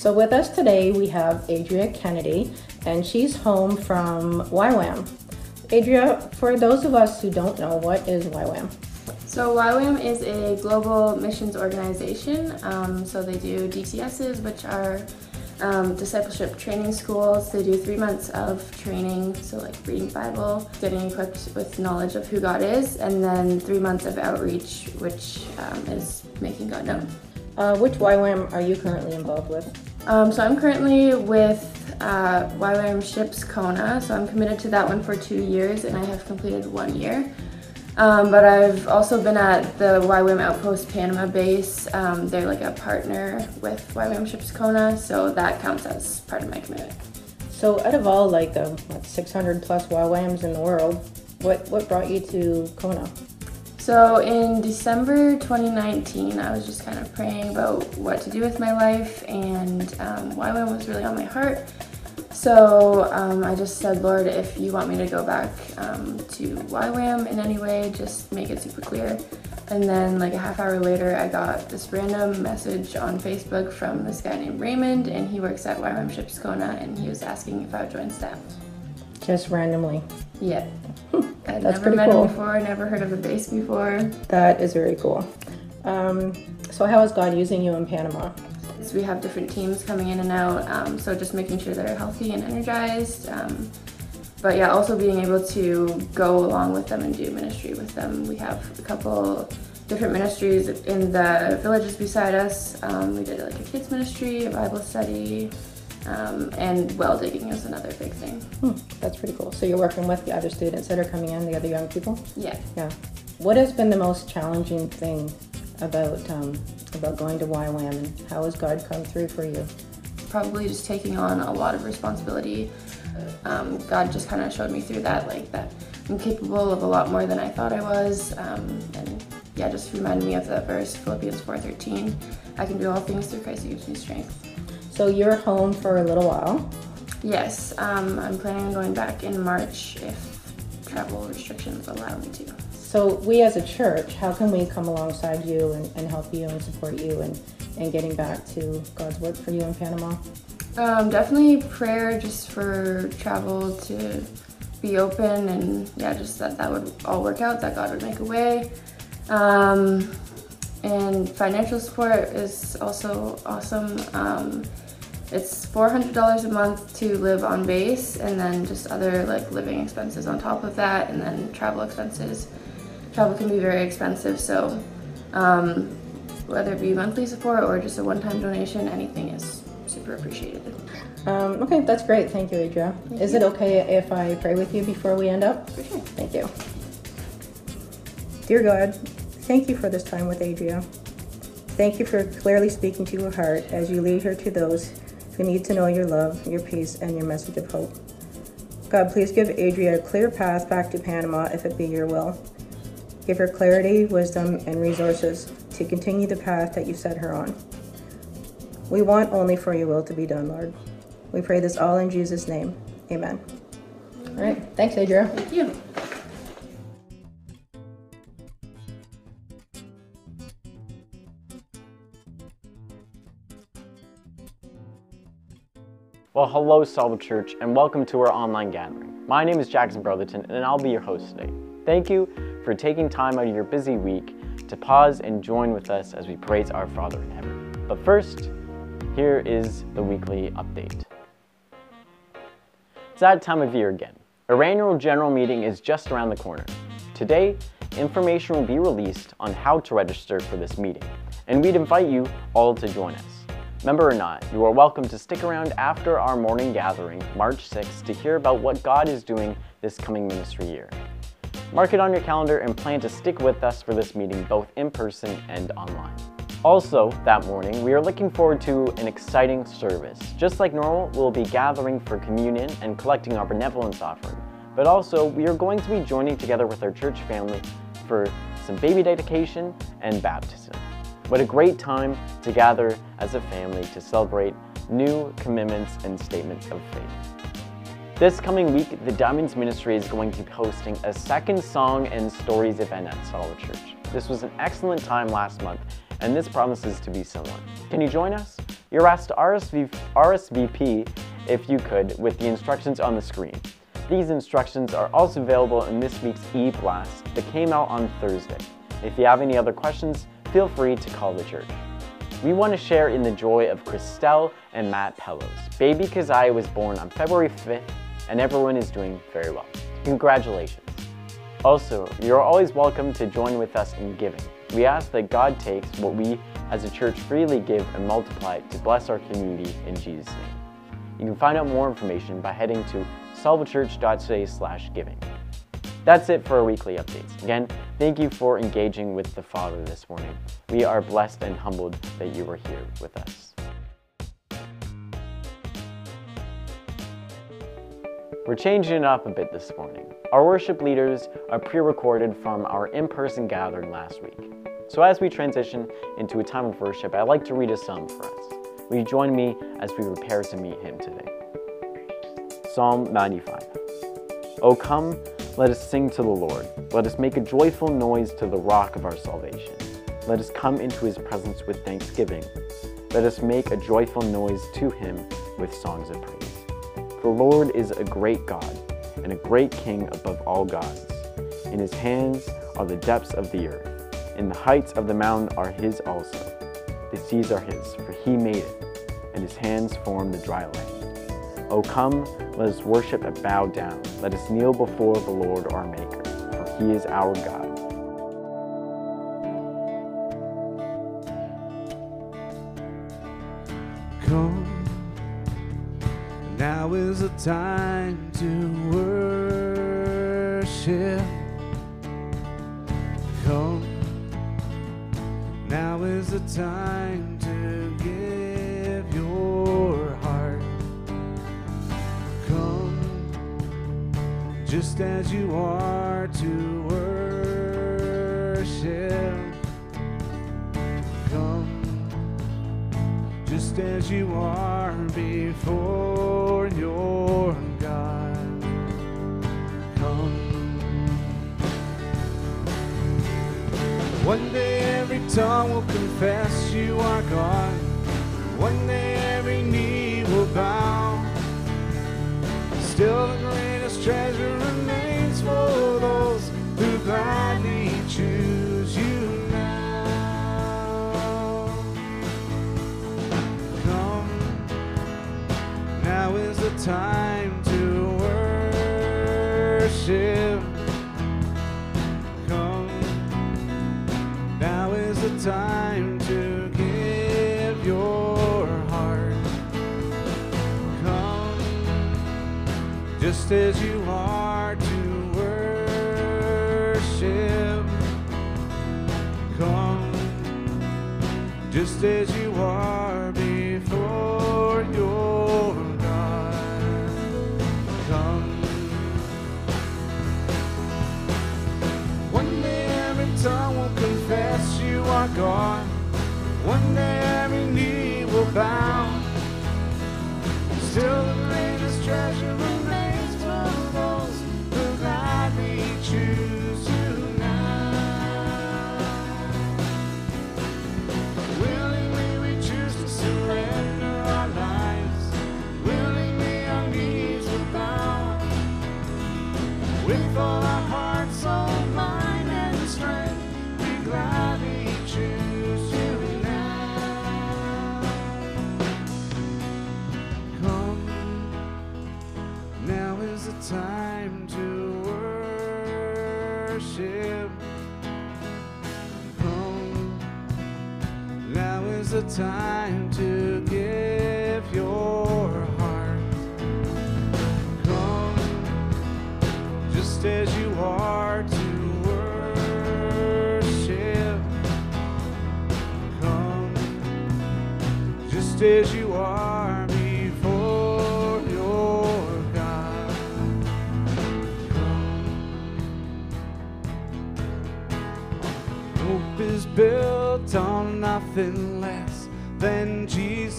So with us today we have Adria Kennedy, and she's home from YWAM. Adria, for those of us who don't know, what is YWAM? So YWAM is a global missions organization. Um, so they do DTSs, which are um, discipleship training schools. They do three months of training, so like reading Bible, getting equipped with knowledge of who God is, and then three months of outreach, which um, is making God known. Uh, which YWAM are you currently involved with? Um, so I'm currently with uh, YWAM Ships Kona, so I'm committed to that one for two years, and I have completed one year. Um, but I've also been at the YWAM Outpost Panama base. Um, they're like a partner with YWAM Ships Kona, so that counts as part of my commitment. So out of all like the what, 600 plus YWAMs in the world, what, what brought you to Kona? So in December 2019, I was just kind of praying about what to do with my life, and um, YWAM was really on my heart. So um, I just said, Lord, if you want me to go back um, to YWAM in any way, just make it super clear. And then, like a half hour later, I got this random message on Facebook from this guy named Raymond, and he works at YWAM Ships Kona, and he was asking if I would join staff. Just randomly. Yeah. I'd That's never pretty met cool. him before, never heard of the base before. That is very cool. Um, so how is God using you in Panama? So we have different teams coming in and out, um, so just making sure they're healthy and energized. Um, but yeah, also being able to go along with them and do ministry with them. We have a couple different ministries in the villages beside us. Um, we did like a kids ministry, a Bible study, um, and well digging is another big thing. Hmm, that's pretty cool. So you're working with the other students that are coming in, the other young people? Yeah. Yeah. What has been the most challenging thing about um, about going to YWAM and how has God come through for you? probably just taking on a lot of responsibility. Um, God just kind of showed me through that, like that I'm capable of a lot more than I thought I was, um, and yeah, just reminded me of that verse Philippians 4:13. I can do all things through Christ who gives me strength. So you're home for a little while. Yes, um, I'm planning on going back in March if travel restrictions allow me to. So we as a church, how can we come alongside you and, and help you and support you and, and getting back to God's work for you in Panama? Um, definitely prayer just for travel to be open and yeah, just that that would all work out, that God would make a way. Um, and financial support is also awesome. Um, it's $400 a month to live on base and then just other like living expenses on top of that and then travel expenses. Travel can be very expensive, so um, whether it be monthly support or just a one-time donation, anything is super appreciated. Um, okay, that's great. Thank you, Adria. Is it okay if I pray with you before we end up? For sure. Thank you. Dear God, thank you for this time with Adria. Thank you for clearly speaking to her heart as you lead her to those who need to know your love, your peace, and your message of hope. God, please give Adria a clear path back to Panama if it be your will. Give her clarity, wisdom, and resources to continue the path that you set her on. We want only for your will to be done, Lord. We pray this all in Jesus' name. Amen. All right. Thanks, Adria. Thank you. Well, hello, Salvo Church, and welcome to our online gathering. My name is Jackson Brotherton, and I'll be your host today. Thank you for taking time out of your busy week to pause and join with us as we praise our Father in heaven. But first, here is the weekly update. It's that time of year again. Our annual general meeting is just around the corner. Today, information will be released on how to register for this meeting, and we'd invite you all to join us. Member or not, you are welcome to stick around after our morning gathering, March 6th, to hear about what God is doing this coming ministry year. Mark it on your calendar and plan to stick with us for this meeting both in person and online. Also, that morning, we are looking forward to an exciting service. Just like normal, we'll be gathering for communion and collecting our benevolence offering. But also, we are going to be joining together with our church family for some baby dedication and baptism. What a great time to gather as a family to celebrate new commitments and statements of faith. This coming week, the Diamonds Ministry is going to be hosting a second Song and Stories event at Solid Church. This was an excellent time last month, and this promises to be similar. Can you join us? You're asked to RSV RSVP if you could with the instructions on the screen. These instructions are also available in this week's e-blast that came out on Thursday. If you have any other questions, feel free to call the church. We want to share in the joy of Christelle and Matt Pellos. Baby Keziah was born on February 5th, and everyone is doing very well. Congratulations. Also, you're always welcome to join with us in giving. We ask that God takes what we as a church freely give and multiply it to bless our community in Jesus' name. You can find out more information by heading to salvachurch.ca slash giving. That's it for our weekly updates. Again, thank you for engaging with the Father this morning. We are blessed and humbled that you are here with us. We're changing it up a bit this morning. Our worship leaders are pre-recorded from our in-person gathering last week. So as we transition into a time of worship, I'd like to read a psalm for us. Will you join me as we prepare to meet him today? Psalm 95. O come, let us sing to the Lord. Let us make a joyful noise to the rock of our salvation. Let us come into his presence with thanksgiving. Let us make a joyful noise to him with songs of praise. The Lord is a great God and a great King above all gods. In his hands are the depths of the earth, and the heights of the mountain are his also. The seas are his, for he made it, and his hands formed the dry land. O come, let us worship and bow down. Let us kneel before the Lord our Maker, for he is our God. Come, now is the time to worship. Come, now is the time just as you are to worship. Come just as you are before your God. Come. One day every tongue will confess you are God. One day every knee will bow. Still, the greatest treasure remains for those who gladly choose you now. Come, now is the time to worship. Come, now is the time as you are to worship. Come, just as you are before your God. Come. One day every tongue will confess you are God. One day every knee will bow. Time to give your heart. Come, just as you are to worship. Come, just as you are before your God. Hope is built on nothing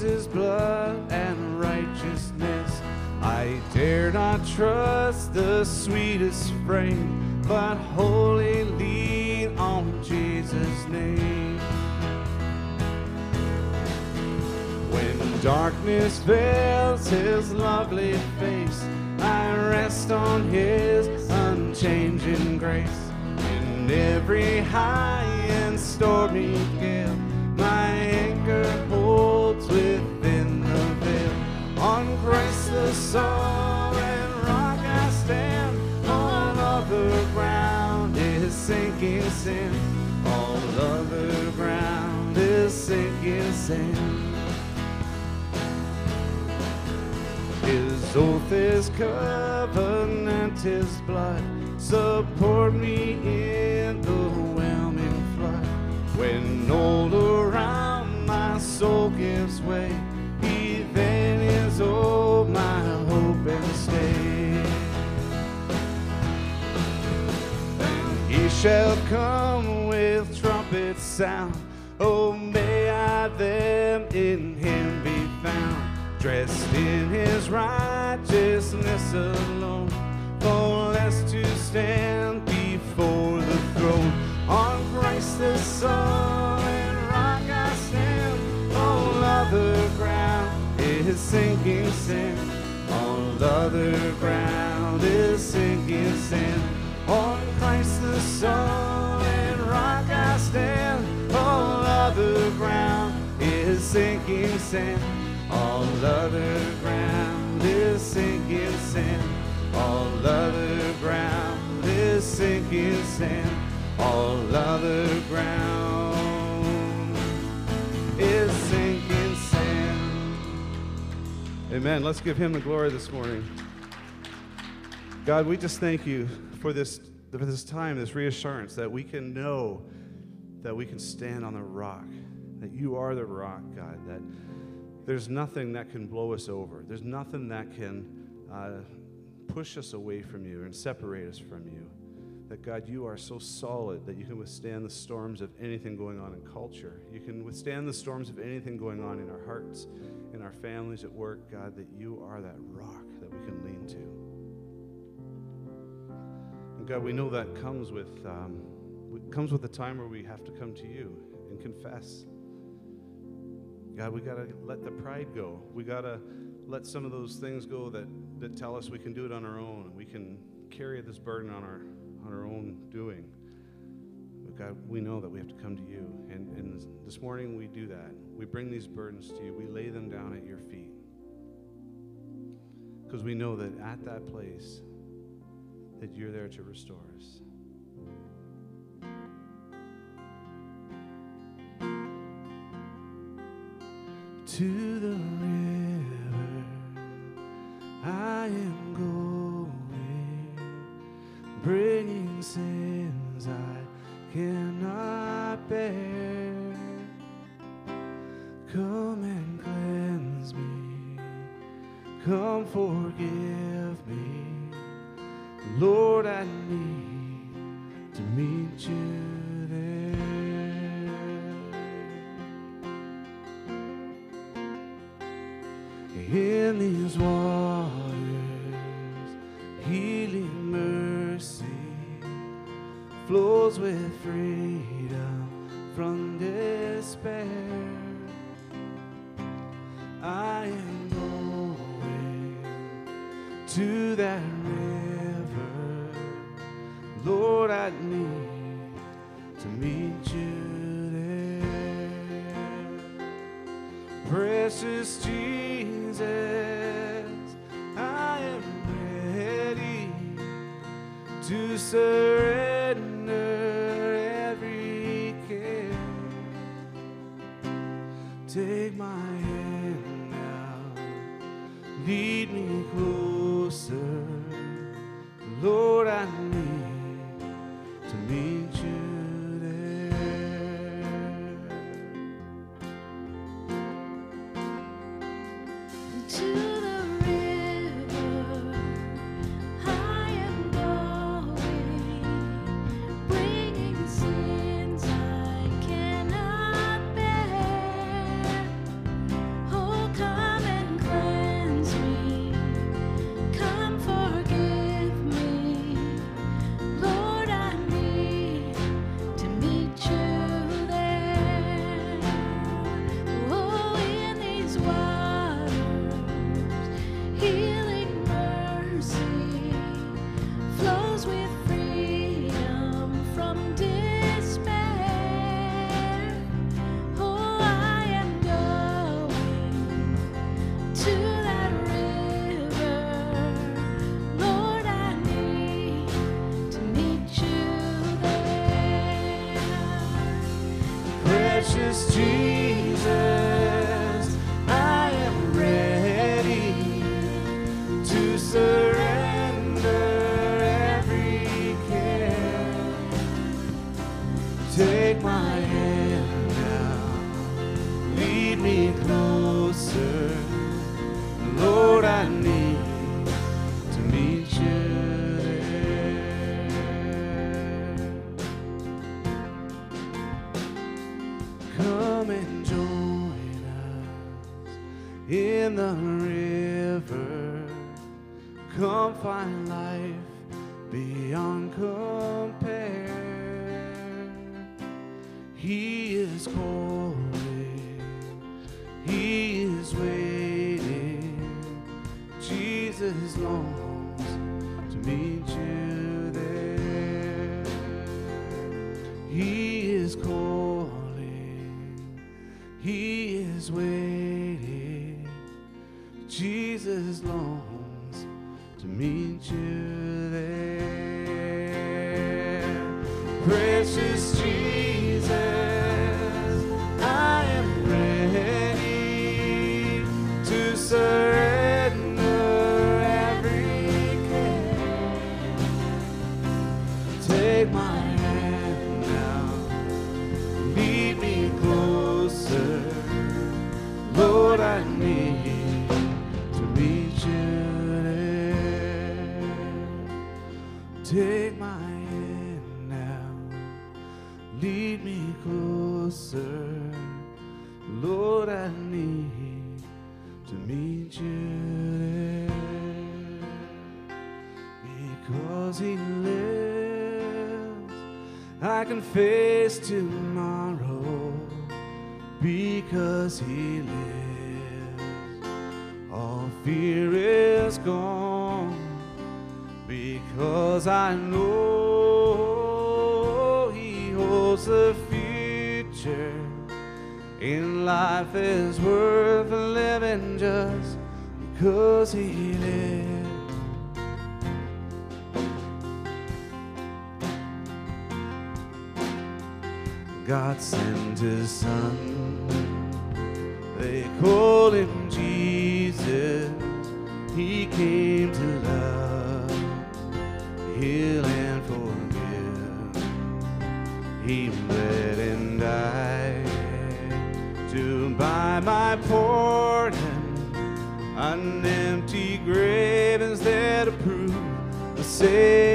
Jesus' blood and righteousness. I dare not trust the sweetest frame, but wholly lean on Jesus' name. When darkness veils his lovely face, I rest on his unchanging grace. In every high and stormy gale, The solid rock I stand, all other ground is sinking sand. All other ground is sinking sand. His oath, his covenant, his blood support me in the whelming flood. When all around my soul gives way, he then is stay. And he shall come with trumpet sound. Oh, may I then in him be found, dressed in his righteousness alone, faultless to stand before the throne. On Christ the solid rock I stand, all other ground is sinking sand. All other ground is sinking sand. On Christ the solid rock I stand. All other ground is sinking sand. All other ground is sinking sand. All other ground is sinking sand. All other ground is sinking. Amen. Let's give him the glory this morning. God, we just thank you for this, for this time, this reassurance that we can know that we can stand on the rock, that you are the rock, God, that there's nothing that can blow us over. There's nothing that can uh, push us away from you and separate us from you. That God, you are so solid that you can withstand the storms of anything going on in culture. You can withstand the storms of anything going on in our hearts, in our families, at work, God, that you are that rock that we can lean to. And God, we know that comes with um, comes with a time where we have to come to you and confess. God, we got to let the pride go. We got to let some of those things go that, that tell us we can do it on our own we can carry this burden on our, on our own doing. But God, we know that we have to come to you. And, and this morning we do that. We bring these burdens to you, we lay them down at your feet. Because we know that at that place, that you're there to restore us. to the river I am going, sins I cannot bear. Come and cleanse me, come forgive me. Lord, I need to meet you flows with me closer. I know He holds the future. And life is worth living just because He lives. God sent His Son.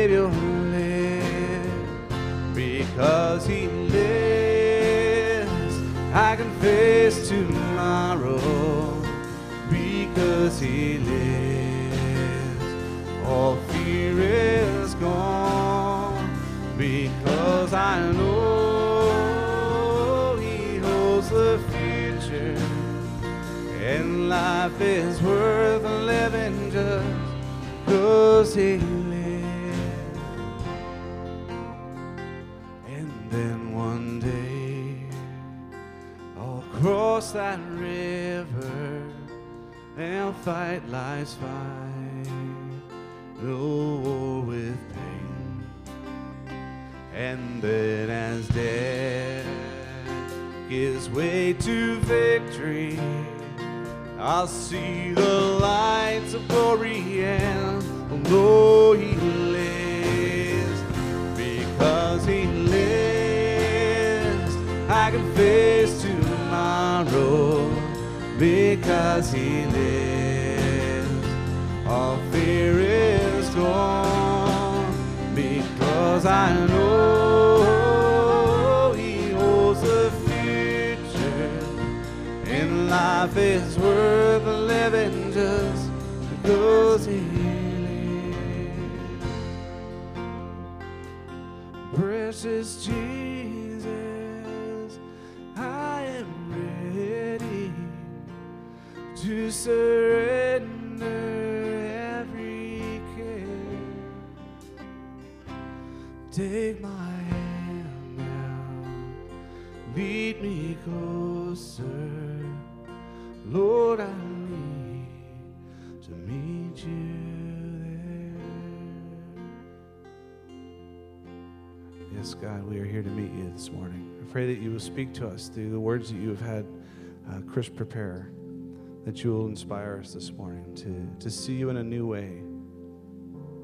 Savior lived. Because He lives, I can face tomorrow. Because He lives, all fear is gone. Because I know He holds the future, and life is worth living just because He cross that river and fight life's fight, no war with pain. And then as death gives way to victory, I'll see the lights of glory and know He lives. Because He lives, I can face tomorrow. Because He lives, all fear is gone. Because I know He holds the future. And life is worth living just because He lives. Precious Jesus, to surrender every care. Take my hand now, lead me closer. Lord, I need to meet you there. Yes, God, we are here to meet you this morning. I pray that you will speak to us through the words that you have had uh, Chris prepare, that you will inspire us this morning to, to see you in a new way.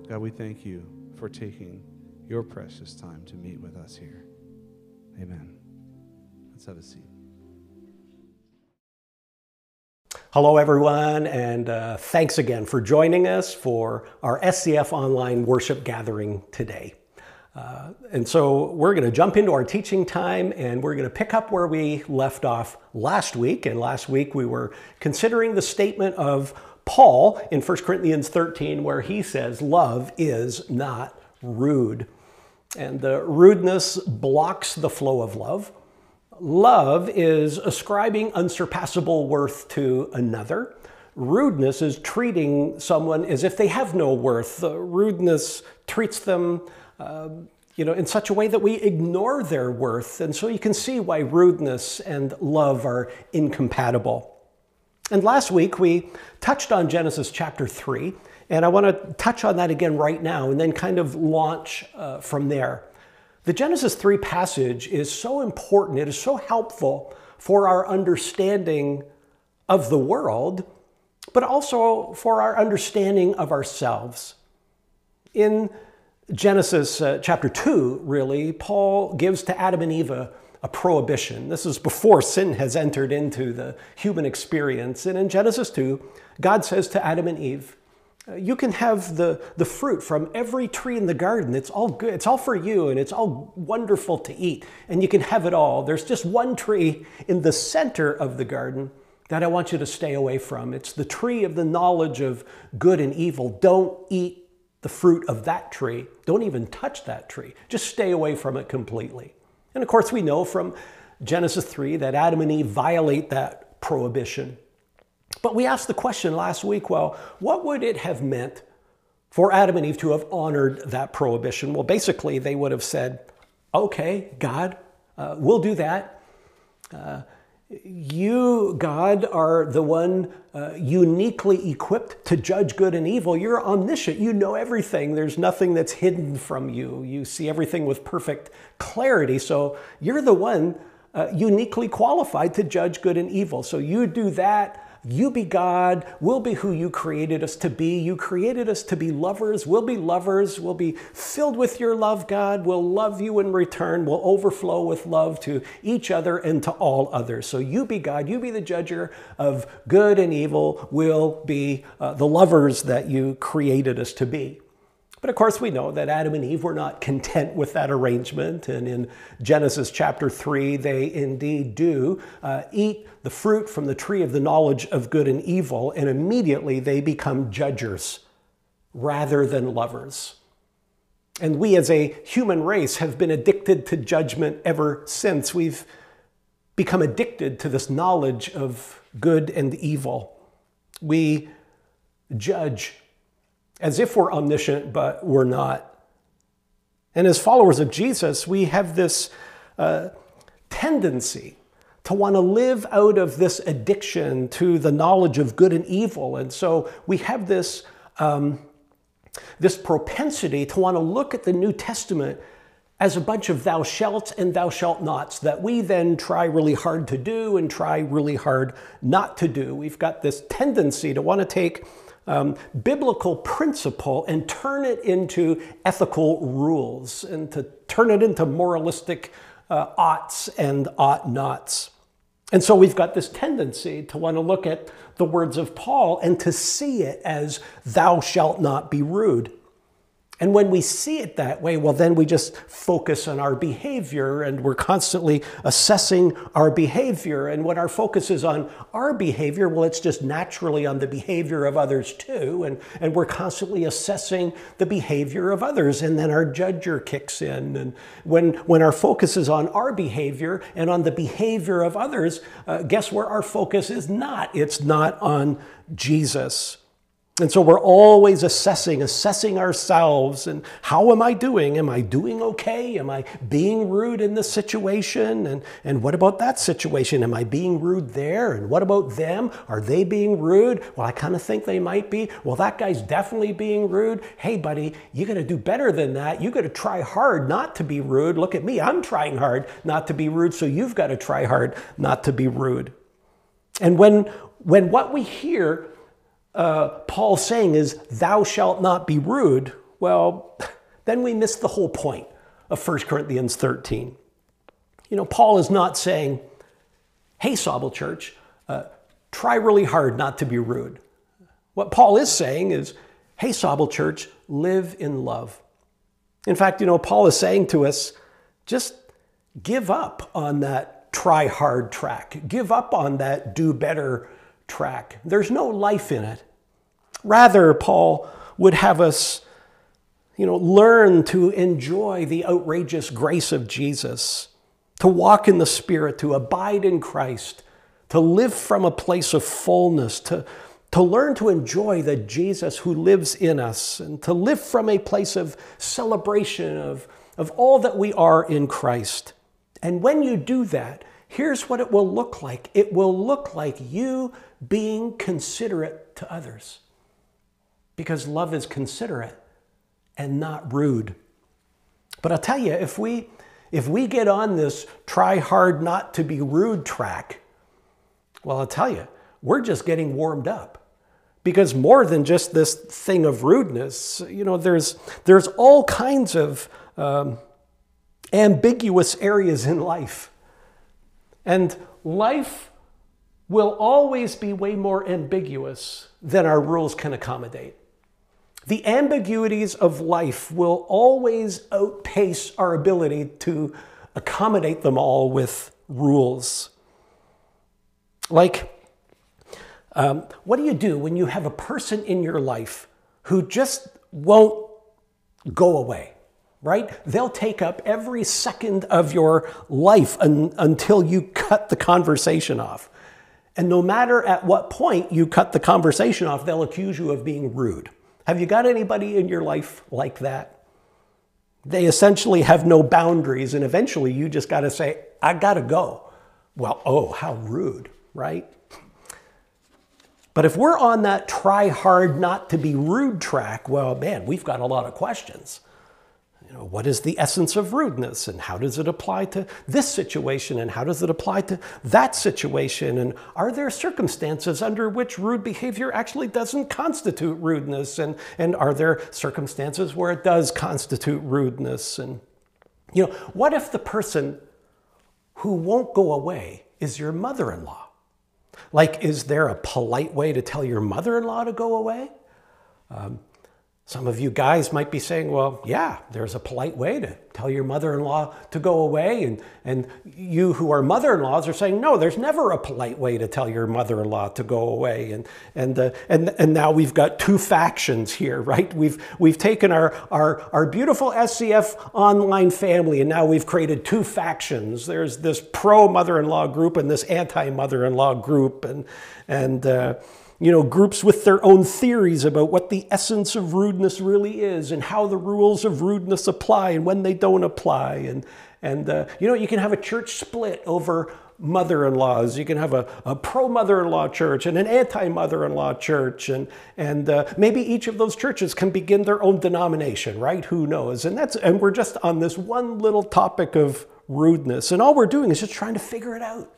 God, we thank you for taking your precious time to meet with us here. Amen. Let's have a seat. Hello, everyone, and uh, thanks again for joining us for our SCF online worship gathering today. Uh, and so we're going to jump into our teaching time and we're going to pick up where we left off last week. And last week we were considering the statement of Paul in 1 Corinthians 13, where he says, Love is not rude. And the rudeness blocks the flow of love. Love is ascribing unsurpassable worth to another. Rudeness is treating someone as if they have no worth. Rudeness treats them uh, you know, in such a way that we ignore their worth. And so you can see why rudeness and love are incompatible. And last week we touched on Genesis chapter 3, and I want to touch on that again right now and then kind of launch uh, from there. The Genesis 3 passage is so important, it is so helpful for our understanding of the world, but also for our understanding of ourselves. In Genesis uh, chapter 2, really, Paul gives to Adam and Eve a, a, prohibition. This is before sin has entered into the human experience. And in Genesis 2, God says to Adam and Eve, uh, You can have the, the fruit from every tree in the garden. It's all good. It's all for you, and it's all wonderful to eat. And you can have it all. There's just one tree in the center of the garden that I want you to stay away from. It's the tree of the knowledge of good and evil. Don't eat the fruit of that tree. Don't even touch that tree. Just stay away from it completely. And of course, we know from Genesis 3 that Adam and Eve violate that prohibition. But we asked the question last week well, what would it have meant for Adam and Eve to have honored that prohibition? Well, basically, they would have said, okay, God, uh, we'll do that. Uh, you, God, are the one uh, uniquely equipped to judge good and evil. You're omniscient. You know everything. There's nothing that's hidden from you. You see everything with perfect clarity. So you're the one uh, uniquely qualified to judge good and evil. So you do that. You be God. We'll be who you created us to be. You created us to be lovers. We'll be lovers. We'll be filled with your love, God. We'll love you in return. We'll overflow with love to each other and to all others. So you be God. You be the judger of good and evil. We'll be uh, the lovers that you created us to be. But of course, we know that Adam and Eve were not content with that arrangement. And in Genesis chapter 3, they indeed do uh, eat the fruit from the tree of the knowledge of good and evil, and immediately they become judgers rather than lovers. And we as a human race have been addicted to judgment ever since. We've become addicted to this knowledge of good and evil. We judge as if we're omniscient, but we're not. And as followers of Jesus, we have this uh, tendency to want to live out of this addiction to the knowledge of good and evil. And so we have this, um, this propensity to want to look at the New Testament as a bunch of thou shalt and thou shalt nots that we then try really hard to do and try really hard not to do. We've got this tendency to want to take um, biblical principle and turn it into ethical rules and to turn it into moralistic uh, oughts and ought nots. And so we've got this tendency to want to look at the words of Paul and to see it as, thou shalt not be rude. And when we see it that way, well, then we just focus on our behavior and we're constantly assessing our behavior. And when our focus is on our behavior, well, it's just naturally on the behavior of others too. And, and we're constantly assessing the behavior of others. And then our judger kicks in. And when, when our focus is on our behavior and on the behavior of others, uh, guess where our focus is not? It's not on Jesus. And so we're always assessing, assessing ourselves and how am I doing? Am I doing okay? Am I being rude in this situation? And, and what about that situation? Am I being rude there? And what about them? Are they being rude? Well, I kind of think they might be. Well, that guy's definitely being rude. Hey, buddy, you got to do better than that. You got to try hard not to be rude. Look at me, I'm trying hard not to be rude. So you've got to try hard not to be rude. And when, when what we hear uh, Paul saying is, Thou shalt not be rude, well, then we miss the whole point of 1 Corinthians 13. You know, Paul is not saying, Hey, Sobel Church, uh, try really hard not to be rude. What Paul is saying is, Hey, Sobel Church, live in love. In fact, you know, Paul is saying to us, just give up on that try hard track, give up on that do better track. There's no life in it. Rather, Paul would have us, you know, learn to enjoy the outrageous grace of Jesus, to walk in the Spirit, to abide in Christ, to live from a place of fullness, to, to learn to enjoy the Jesus who lives in us, and to live from a place of celebration of, of all that we are in Christ. And when you do that, here's what it will look like it will look like you being considerate to others. Because love is considerate and not rude. But I'll tell you, if we if we get on this try hard not to be rude track, well, I'll tell you, we're just getting warmed up. Because more than just this thing of rudeness, you know, there's there's all kinds of um, ambiguous areas in life. And life will always be way more ambiguous than our rules can accommodate. The ambiguities of life will always outpace our ability to accommodate them all with rules. Like, um, what do you do when you have a person in your life who just won't go away? right? They'll take up every second of your life un- until you cut the conversation off. And no matter at what point you cut the conversation off, they'll accuse you of being rude. Have you got anybody in your life like that? They essentially have no boundaries, and eventually you just got to say, I got to go. Well, oh, how rude, right? But if we're on that try hard not to be rude track, well, man, we've got a lot of questions. You know, what is the essence of rudeness and how does it apply to this situation and how does it apply to that situation? And are there circumstances under which rude behavior actually doesn't constitute rudeness? And, and are there circumstances where it does constitute rudeness? And, you know, what if the person who won't go away is your mother in law? Like, is there a polite way to tell your mother in law to go away? Um, some of you guys might be saying, well, yeah, there's a polite way to tell your mother in law to go away. And, and you who are mother in laws are saying, no, there's never a polite way to tell your mother in law to go away. And, and, uh, and, and now we've got two factions here, right? We've, we've taken our, our, our beautiful SCF online family and now we've created two factions. There's this pro mother in law group and this anti mother in law group. And, and, uh, you know, groups with their own theories about what the essence of rudeness really is and how the rules of rudeness apply and when they don't apply. And, and uh, you know, you can have a church split over mother in laws. You can have a, a pro mother in law church and an anti mother in law church. And, and uh, maybe each of those churches can begin their own denomination, right? Who knows? And, that's, and we're just on this one little topic of rudeness. And all we're doing is just trying to figure it out.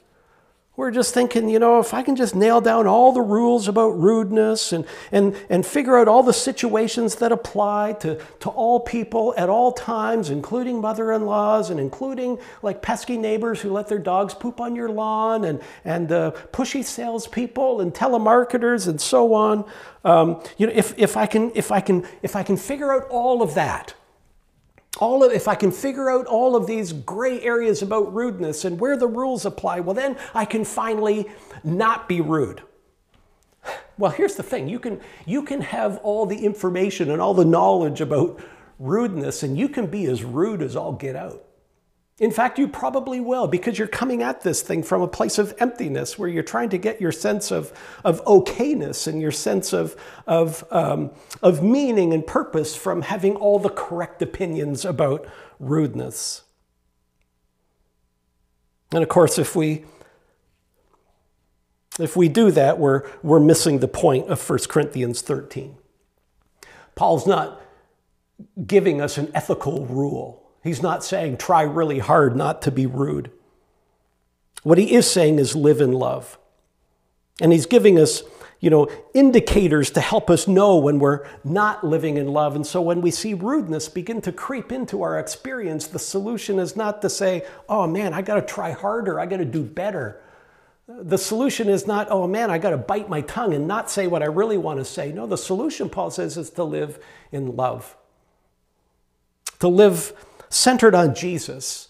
We're just thinking, you know, if I can just nail down all the rules about rudeness and, and, and figure out all the situations that apply to, to all people at all times, including mother in laws and including like pesky neighbors who let their dogs poop on your lawn and, and uh, pushy salespeople and telemarketers and so on. Um, you know, if, if, I can, if, I can, if I can figure out all of that, all of, if I can figure out all of these gray areas about rudeness and where the rules apply, well, then I can finally not be rude. Well, here's the thing you can, you can have all the information and all the knowledge about rudeness, and you can be as rude as all get out. In fact, you probably will because you're coming at this thing from a place of emptiness where you're trying to get your sense of, of okayness and your sense of, of, um, of meaning and purpose from having all the correct opinions about rudeness. And of course, if we if we do that, we're, we're missing the point of 1 Corinthians 13. Paul's not giving us an ethical rule. He's not saying try really hard not to be rude. What he is saying is live in love. And he's giving us, you know, indicators to help us know when we're not living in love. And so when we see rudeness begin to creep into our experience, the solution is not to say, "Oh man, I got to try harder. I got to do better." The solution is not, "Oh man, I got to bite my tongue and not say what I really want to say." No, the solution Paul says is to live in love. To live centered on Jesus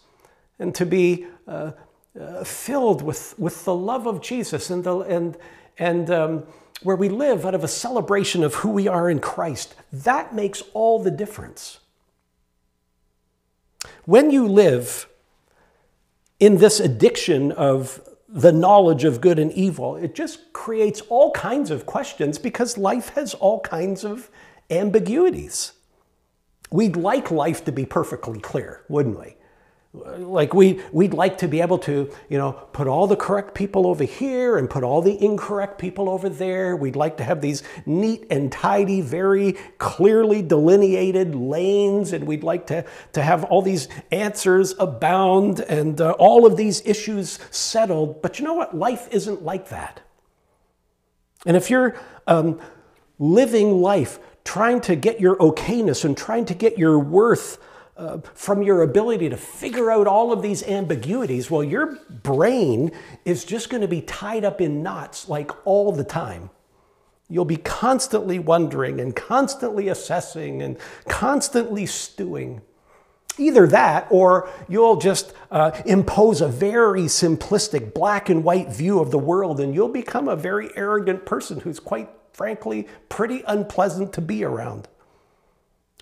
and to be uh, uh, filled with, with the love of Jesus and, the, and, and um, where we live out of a celebration of who we are in Christ. That makes all the difference. When you live in this addiction of the knowledge of good and evil, it just creates all kinds of questions because life has all kinds of ambiguities we'd like life to be perfectly clear, wouldn't we? Like we, we'd like to be able to, you know, put all the correct people over here and put all the incorrect people over there. We'd like to have these neat and tidy, very clearly delineated lanes, and we'd like to, to have all these answers abound and uh, all of these issues settled. But you know what? Life isn't like that. And if you're um, living life trying to get your okayness and trying to get your worth uh, from your ability to figure out all of these ambiguities, well, your brain is just going to be tied up in knots like all the time. You'll be constantly wondering and constantly assessing and constantly stewing. Either that, or you'll just uh, impose a very simplistic black and white view of the world, and you'll become a very arrogant person who's quite frankly, pretty unpleasant to be around.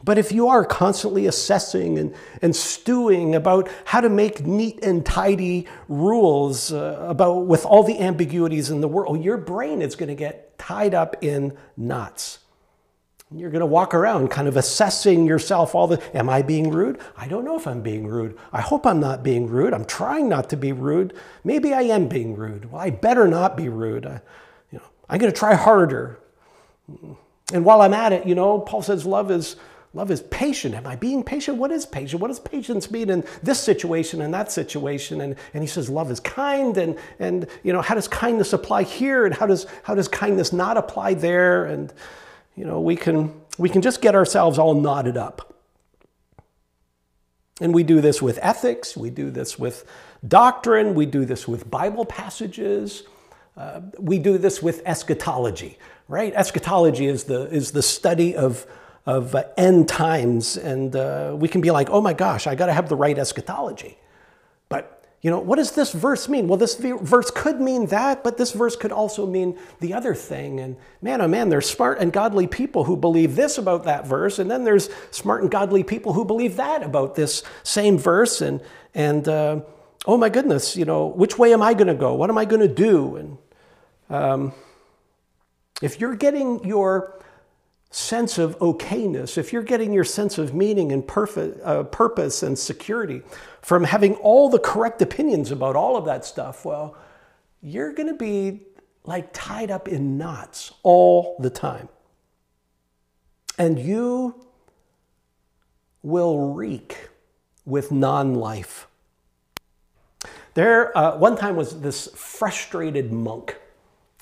But if you are constantly assessing and, and stewing about how to make neat and tidy rules uh, about with all the ambiguities in the world, your brain is going to get tied up in knots. You're going to walk around kind of assessing yourself all the am I being rude? I don't know if I'm being rude. I hope I'm not being rude. I'm trying not to be rude. Maybe I am being rude. Well, I better not be rude. I, you know, I'm going to try harder. And while I'm at it, you know, Paul says love is love is patient. Am I being patient? What is patient? What does patience mean in this situation and that situation? And, and he says love is kind and and you know, how does kindness apply here and how does how does kindness not apply there? And you know, we can we can just get ourselves all knotted up. And we do this with ethics, we do this with doctrine, we do this with Bible passages, uh, we do this with eschatology right? Eschatology is the, is the study of, of uh, end times, and uh, we can be like, oh my gosh, I got to have the right eschatology. But you know, what does this verse mean? Well, this verse could mean that, but this verse could also mean the other thing. And man, oh man, there's smart and godly people who believe this about that verse, and then there's smart and godly people who believe that about this same verse. And and uh, oh my goodness, you know, which way am I going to go? What am I going to do? And um, if you're getting your sense of okayness, if you're getting your sense of meaning and uh, purpose and security from having all the correct opinions about all of that stuff, well, you're going to be like tied up in knots all the time. And you will reek with non life. There, uh, one time was this frustrated monk.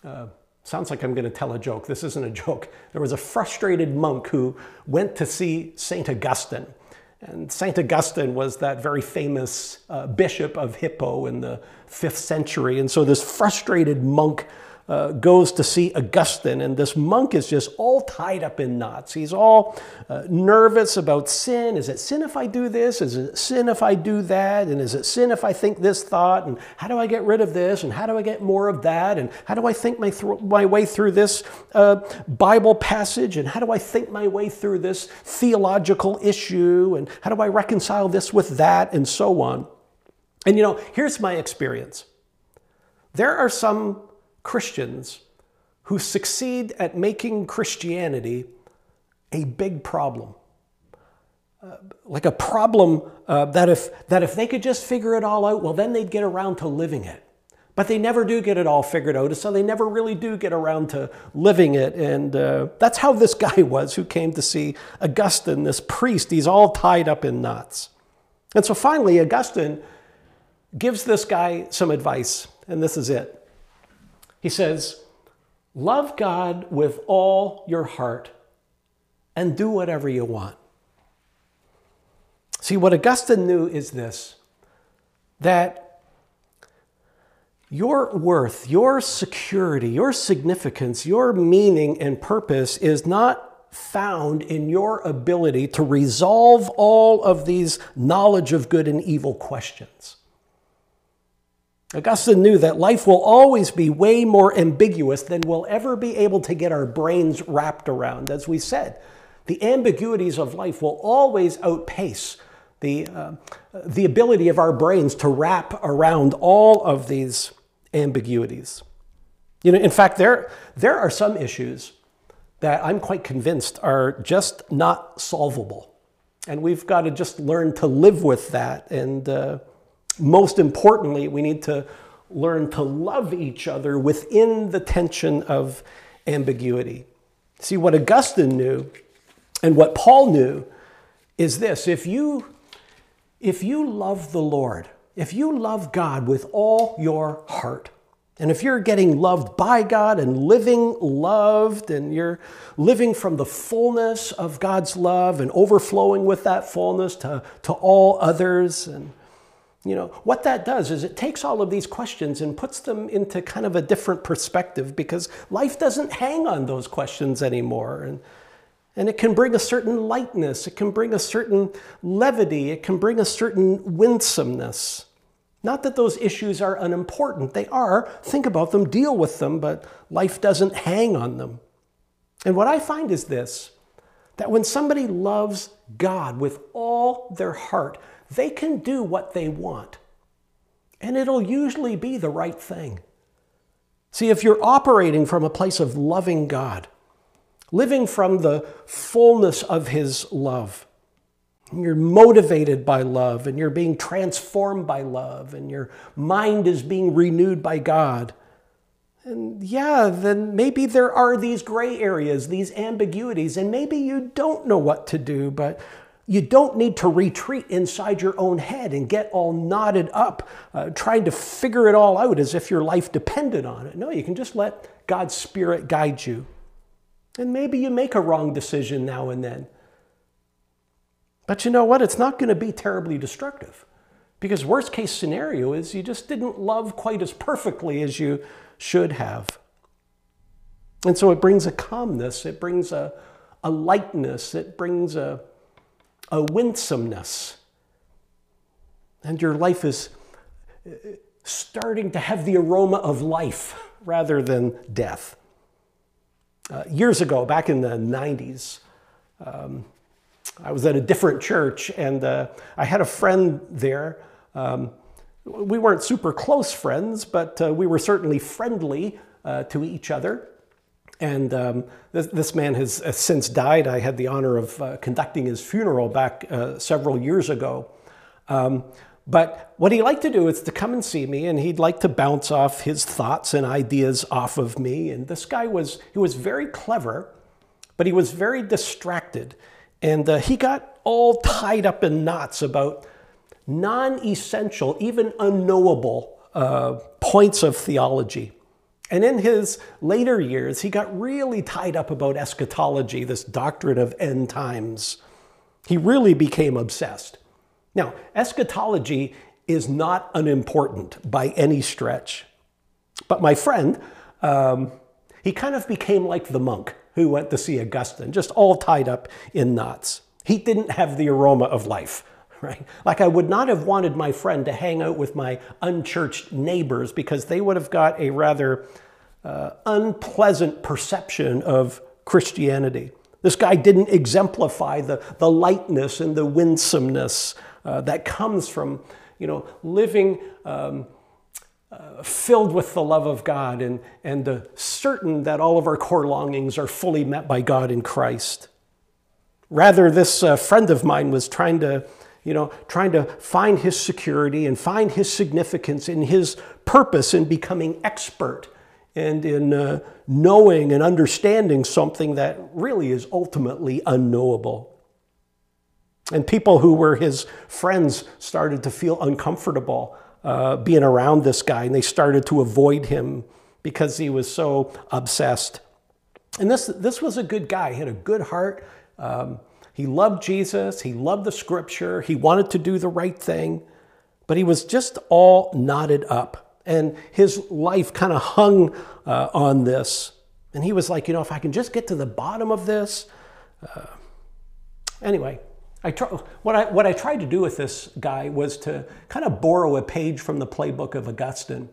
Uh, Sounds like I'm going to tell a joke. This isn't a joke. There was a frustrated monk who went to see St. Augustine. And St. Augustine was that very famous uh, bishop of Hippo in the fifth century. And so this frustrated monk uh, goes to see Augustine, and this monk is just all tied up in knots. He's all uh, nervous about sin. Is it sin if I do this? Is it sin if I do that? And is it sin if I think this thought? And how do I get rid of this? And how do I get more of that? And how do I think my, th- my way through this uh, Bible passage? And how do I think my way through this theological issue? And how do I reconcile this with that? And so on. And you know, here's my experience there are some Christians who succeed at making Christianity a big problem. Uh, like a problem uh, that, if, that if they could just figure it all out, well, then they'd get around to living it. But they never do get it all figured out, so they never really do get around to living it. And uh, that's how this guy was who came to see Augustine, this priest. He's all tied up in knots. And so finally, Augustine gives this guy some advice, and this is it. He says, Love God with all your heart and do whatever you want. See, what Augustine knew is this that your worth, your security, your significance, your meaning and purpose is not found in your ability to resolve all of these knowledge of good and evil questions. Augustine knew that life will always be way more ambiguous than we'll ever be able to get our brains wrapped around. As we said, the ambiguities of life will always outpace the, uh, the ability of our brains to wrap around all of these ambiguities. You know, in fact, there, there are some issues that I'm quite convinced are just not solvable. And we've got to just learn to live with that. And uh, most importantly, we need to learn to love each other within the tension of ambiguity. See, what Augustine knew and what Paul knew is this if you if you love the Lord, if you love God with all your heart, and if you're getting loved by God and living loved, and you're living from the fullness of God's love and overflowing with that fullness to, to all others, and you know, what that does is it takes all of these questions and puts them into kind of a different perspective because life doesn't hang on those questions anymore. And and it can bring a certain lightness, it can bring a certain levity, it can bring a certain winsomeness. Not that those issues are unimportant, they are. Think about them, deal with them, but life doesn't hang on them. And what I find is this that when somebody loves God with all their heart, they can do what they want. And it'll usually be the right thing. See, if you're operating from a place of loving God, living from the fullness of His love. You're motivated by love and you're being transformed by love and your mind is being renewed by God. And yeah, then maybe there are these gray areas, these ambiguities, and maybe you don't know what to do, but you don't need to retreat inside your own head and get all knotted up, uh, trying to figure it all out as if your life depended on it. No, you can just let God's Spirit guide you. And maybe you make a wrong decision now and then. But you know what? It's not going to be terribly destructive. Because worst case scenario is you just didn't love quite as perfectly as you should have. And so it brings a calmness, it brings a, a lightness, it brings a, a winsomeness. And your life is uh, starting to have the aroma of life rather than death. Uh, years ago, back in the 90s, um, I was at a different church and uh, I had a friend there. Um, we weren't super close friends, but uh, we were certainly friendly uh, to each other. And um, this, this, man has, has, since died. I had the honor of uh, conducting his funeral back uh, several years ago. Um, but what he liked to do is to come and see me, and he'd like to bounce off his thoughts and ideas off of me. And this guy was he was very clever, but he was very distracted, and uh, he got all tied up in knots about non-essential, even unknowable uh, points of theology. And in his later years, he got really tied up about eschatology, this doctrine of end times. He really became obsessed. Now, eschatology is not unimportant by any stretch. But my friend, um, he kind of became like the monk who went to see Augustine, just all tied up in knots. He didn't have the aroma of life, right? Like I would not have wanted my friend to hang out with my unchurched neighbors because they would have got a rather uh, unpleasant perception of Christianity. This guy didn't exemplify the, the lightness and the winsomeness uh, that comes from you know, living um, uh, filled with the love of God and, and uh, certain that all of our core longings are fully met by God in Christ. Rather, this uh, friend of mine was trying to, you know, trying to find his security and find his significance in his purpose in becoming expert and in uh, knowing and understanding something that really is ultimately unknowable. And people who were his friends started to feel uncomfortable uh, being around this guy, and they started to avoid him because he was so obsessed. And this, this was a good guy. He had a good heart. Um, he loved Jesus. He loved the scripture. He wanted to do the right thing, but he was just all knotted up. And his life kind of hung uh, on this. And he was like, you know, if I can just get to the bottom of this. Uh, anyway, I what, I, what I tried to do with this guy was to kind of borrow a page from the playbook of Augustine.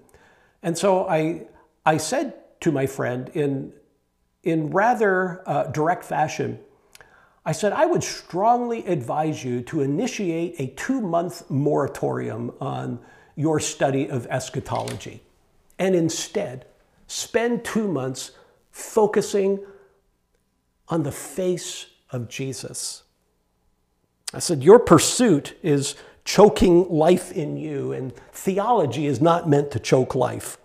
And so I, I said to my friend in, in rather uh, direct fashion, I said, I would strongly advise you to initiate a two month moratorium on your study of eschatology and instead spend two months focusing on the face of Jesus. I said, Your pursuit is choking life in you, and theology is not meant to choke life.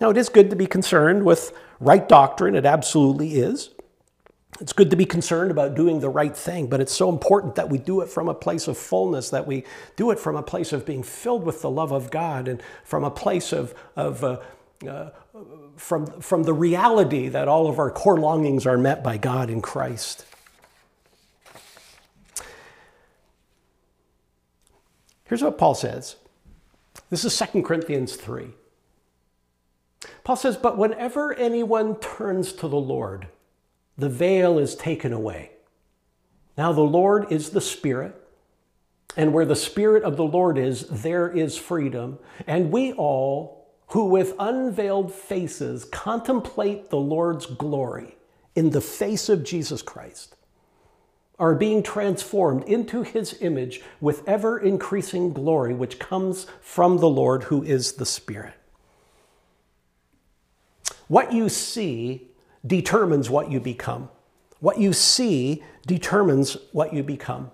Now, it is good to be concerned with right doctrine, it absolutely is. It's good to be concerned about doing the right thing, but it's so important that we do it from a place of fullness, that we do it from a place of being filled with the love of God and from a place of, of uh, uh, from, from the reality that all of our core longings are met by God in Christ. Here's what Paul says. This is 2 Corinthians 3. Paul says, But whenever anyone turns to the Lord, the veil is taken away. Now, the Lord is the Spirit, and where the Spirit of the Lord is, there is freedom. And we all, who with unveiled faces contemplate the Lord's glory in the face of Jesus Christ, are being transformed into his image with ever increasing glory, which comes from the Lord who is the Spirit. What you see determines what you become. What you see determines what you become.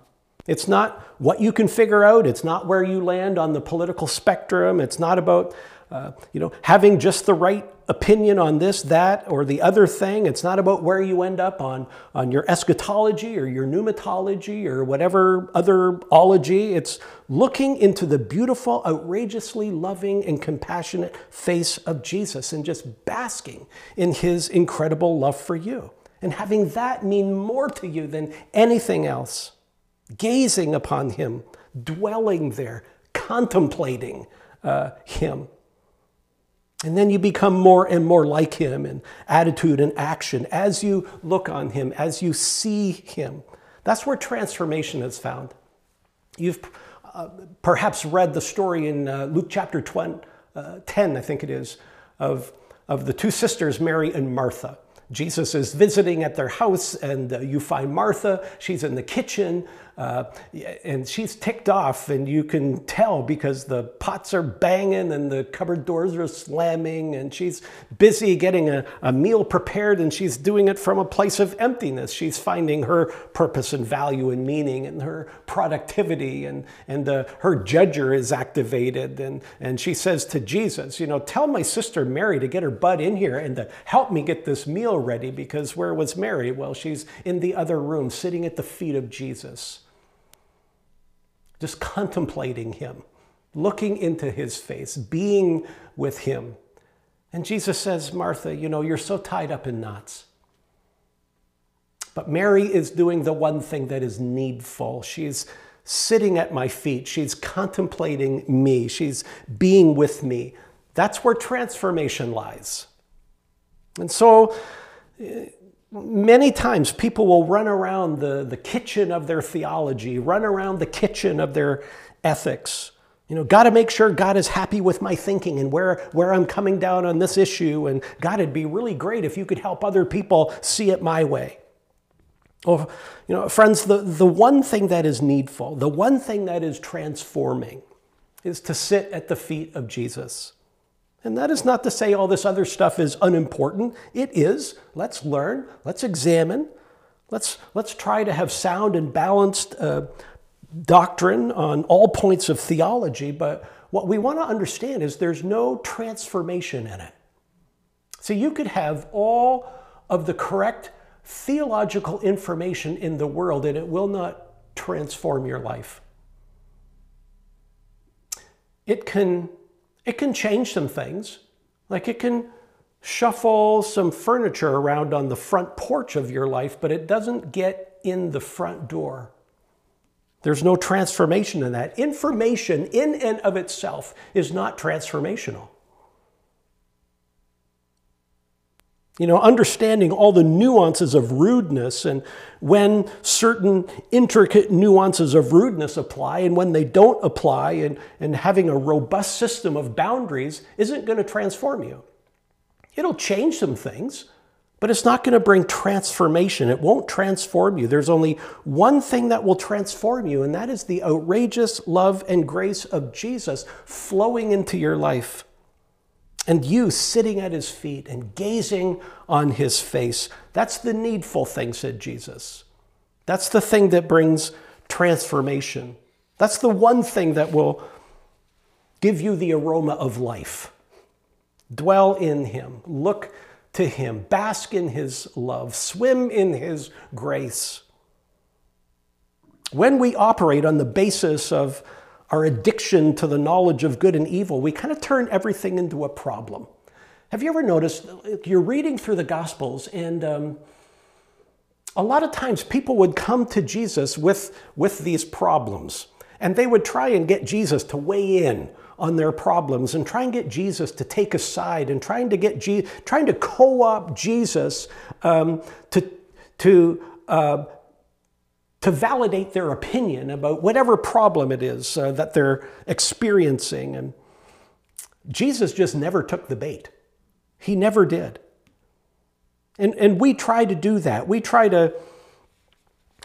It's not what you can figure out. It's not where you land on the political spectrum. It's not about uh, you know, having just the right opinion on this, that, or the other thing. It's not about where you end up on, on your eschatology or your pneumatology or whatever other ology. It's looking into the beautiful, outrageously loving, and compassionate face of Jesus and just basking in his incredible love for you. And having that mean more to you than anything else. Gazing upon him, dwelling there, contemplating uh, him. And then you become more and more like him in attitude and action as you look on him, as you see him. That's where transformation is found. You've uh, perhaps read the story in uh, Luke chapter 20, uh, 10, I think it is, of, of the two sisters, Mary and Martha. Jesus is visiting at their house, and uh, you find Martha. She's in the kitchen, uh, and she's ticked off, and you can tell because the pots are banging and the cupboard doors are slamming, and she's busy getting a, a meal prepared, and she's doing it from a place of emptiness. She's finding her purpose and value and meaning and her productivity, and, and uh, her judger is activated. And, and she says to Jesus, You know, tell my sister Mary to get her butt in here and to help me get this meal ready, because where was Mary? Well, she's in the other room sitting at the feet of Jesus just contemplating him, looking into his face, being with him. And Jesus says, Martha, you know, you're so tied up in knots. But Mary is doing the one thing that is needful. She's sitting at my feet. She's contemplating me. She's being with me. That's where transformation lies. And so, many times people will run around the, the kitchen of their theology, run around the kitchen of their ethics. You know, got to make sure God is happy with my thinking and where, where I'm coming down on this issue. And God, it'd be really great if you could help other people see it my way. Well, you know, friends, the, the one thing that is needful, the one thing that is transforming, is to sit at the feet of Jesus. And that is not to say all this other stuff is unimportant. It is. Let's learn, let's examine, let's, let's try to have sound and balanced uh, doctrine on all points of theology. But what we want to understand is there's no transformation in it. So you could have all of the correct theological information in the world and it will not transform your life. It can it can change some things. Like it can shuffle some furniture around on the front porch of your life, but it doesn't get in the front door. There's no transformation in that. Information in and of itself is not transformational. You know, understanding all the nuances of rudeness and when certain intricate nuances of rudeness apply and when they don't apply, and, and having a robust system of boundaries isn't going to transform you. It'll change some things, but it's not going to bring transformation. It won't transform you. There's only one thing that will transform you, and that is the outrageous love and grace of Jesus flowing into your life and you sitting at his feet and gazing on his face. That's the needful thing, said Jesus. That's the thing that brings transformation. That's the one thing that will give you the aroma of life. Dwell in him, look to him, bask in his love, swim in his grace. When we operate on the basis of our addiction to the knowledge of good and evil, we kind of turn everything into a problem. Have you ever noticed you're reading through the Gospels and um, a lot of times people would come to Jesus with, with these problems and they would try and get Jesus to weigh in on their problems and try and get Jesus to take a side and trying to get Je- trying to co-opt Jesus um, to to uh, to validate their opinion about whatever problem it is uh, that they're experiencing. And Jesus just never took the bait. He never did. And, and we try to do that. We try to,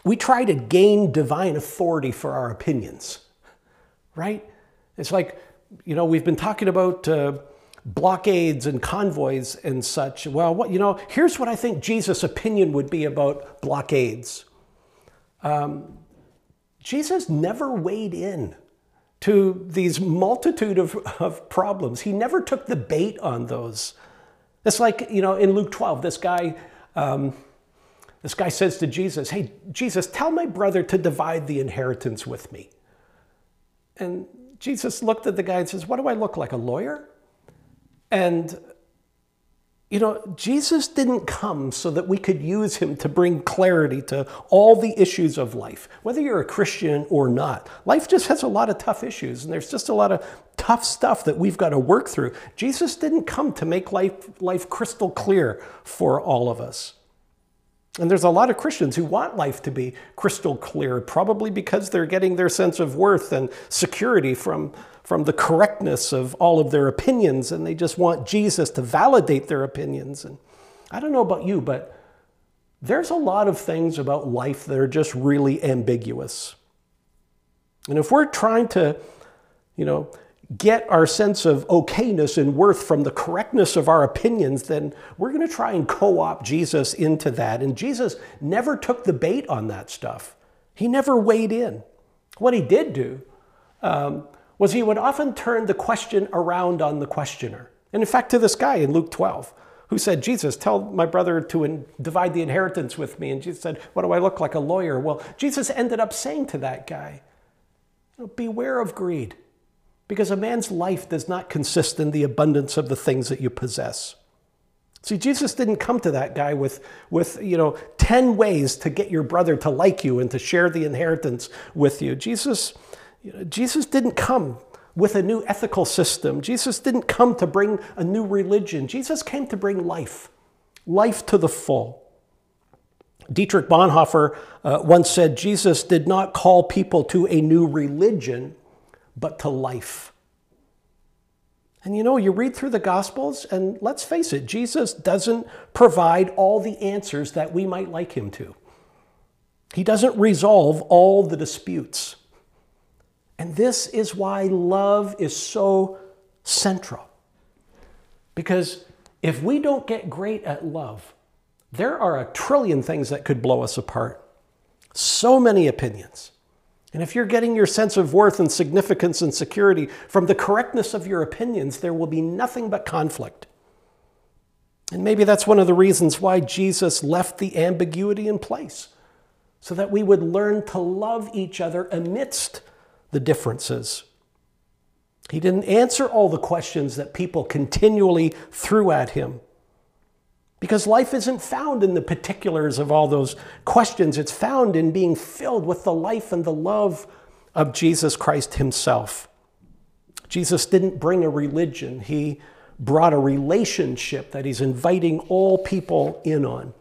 we try to gain divine authority for our opinions, right? It's like, you know, we've been talking about uh, blockades and convoys and such. Well, what, you know, here's what I think Jesus' opinion would be about blockades um, Jesus never weighed in to these multitude of, of problems. He never took the bait on those. It's like, you know, in Luke 12, this guy, um, this guy says to Jesus, Hey, Jesus, tell my brother to divide the inheritance with me. And Jesus looked at the guy and says, What do I look like, a lawyer? And you know, Jesus didn't come so that we could use him to bring clarity to all the issues of life, whether you're a Christian or not. Life just has a lot of tough issues, and there's just a lot of tough stuff that we've got to work through. Jesus didn't come to make life, life crystal clear for all of us. And there's a lot of Christians who want life to be crystal clear, probably because they're getting their sense of worth and security from from the correctness of all of their opinions, and they just want Jesus to validate their opinions. And I don't know about you, but there's a lot of things about life that are just really ambiguous. And if we're trying to, you know, get our sense of okayness and worth from the correctness of our opinions, then we're going to try and co opt Jesus into that. And Jesus never took the bait on that stuff, he never weighed in. What he did do um, was he would often turn the question around on the questioner. And in fact, to this guy in Luke 12, who said, Jesus, tell my brother to in- divide the inheritance with me. And Jesus said, What do I look like, a lawyer? Well, Jesus ended up saying to that guy, Beware of greed, because a man's life does not consist in the abundance of the things that you possess. See, Jesus didn't come to that guy with, with you know, 10 ways to get your brother to like you and to share the inheritance with you. Jesus you know, Jesus didn't come with a new ethical system. Jesus didn't come to bring a new religion. Jesus came to bring life, life to the full. Dietrich Bonhoeffer uh, once said Jesus did not call people to a new religion, but to life. And you know, you read through the Gospels, and let's face it, Jesus doesn't provide all the answers that we might like him to. He doesn't resolve all the disputes. And this is why love is so central. Because if we don't get great at love, there are a trillion things that could blow us apart. So many opinions. And if you're getting your sense of worth and significance and security from the correctness of your opinions, there will be nothing but conflict. And maybe that's one of the reasons why Jesus left the ambiguity in place, so that we would learn to love each other amidst the differences. He didn't answer all the questions that people continually threw at him. Because life isn't found in the particulars of all those questions. It's found in being filled with the life and the love of Jesus Christ Himself. Jesus didn't bring a religion, He brought a relationship that He's inviting all people in on.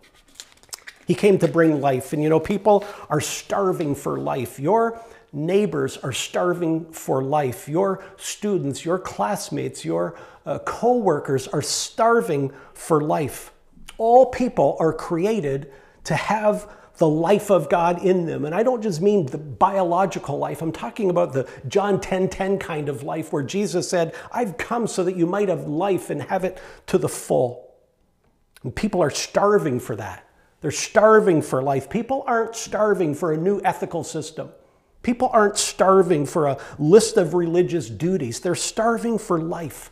He came to bring life. And you know, people are starving for life. Your neighbors are starving for life. Your students, your classmates, your uh, co workers are starving for life. All people are created to have the life of God in them. And I don't just mean the biological life. I'm talking about the John 10:10 10, kind of life where Jesus said, "I've come so that you might have life and have it to the full." And people are starving for that. They're starving for life. People aren't starving for a new ethical system. People aren't starving for a list of religious duties. They're starving for life.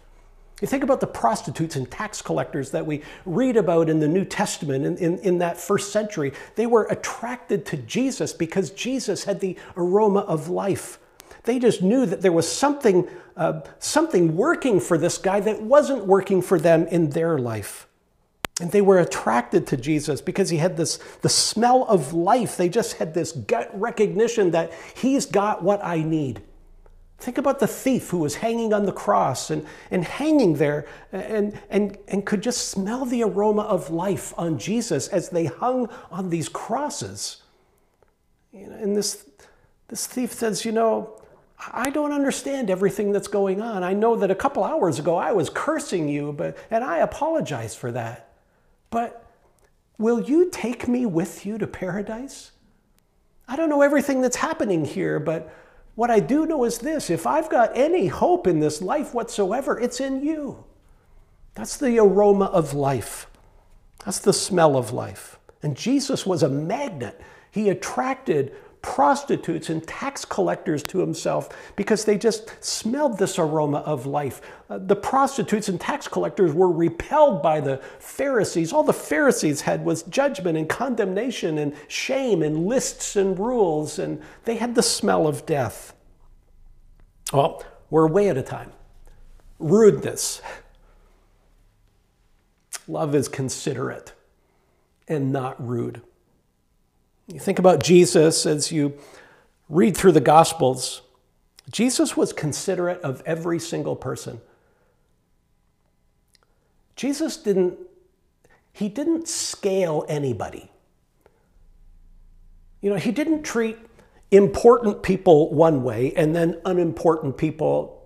You think about the prostitutes and tax collectors that we read about in the New Testament in, in, in, that first century. They were attracted to Jesus because Jesus had the aroma of life. They just knew that there was something, uh, something working for this guy that wasn't working for them in their life. And they were attracted to Jesus because he had this the smell of life. They just had this gut recognition that he's got what I need. Think about the thief who was hanging on the cross and, and hanging there and, and, and could just smell the aroma of life on Jesus as they hung on these crosses. And this, this thief says, You know, I don't understand everything that's going on. I know that a couple hours ago I was cursing you, but, and I apologize for that. But will you take me with you to paradise? I don't know everything that's happening here, but what I do know is this if I've got any hope in this life whatsoever, it's in you. That's the aroma of life, that's the smell of life. And Jesus was a magnet. He attracted prostitutes and tax collectors to himself because they just smelled this aroma of life. Uh, the prostitutes and tax collectors were repelled by the Pharisees. All the Pharisees had was judgment and condemnation and shame and lists and rules, and they had the smell of death. Well, we're way at a time. Rudeness. Love is considerate and not rude. You think about Jesus as you read through the Gospels, Jesus was considerate of every single person. Jesus didn't, he didn't scale anybody. You know, he didn't treat important people one way and then unimportant people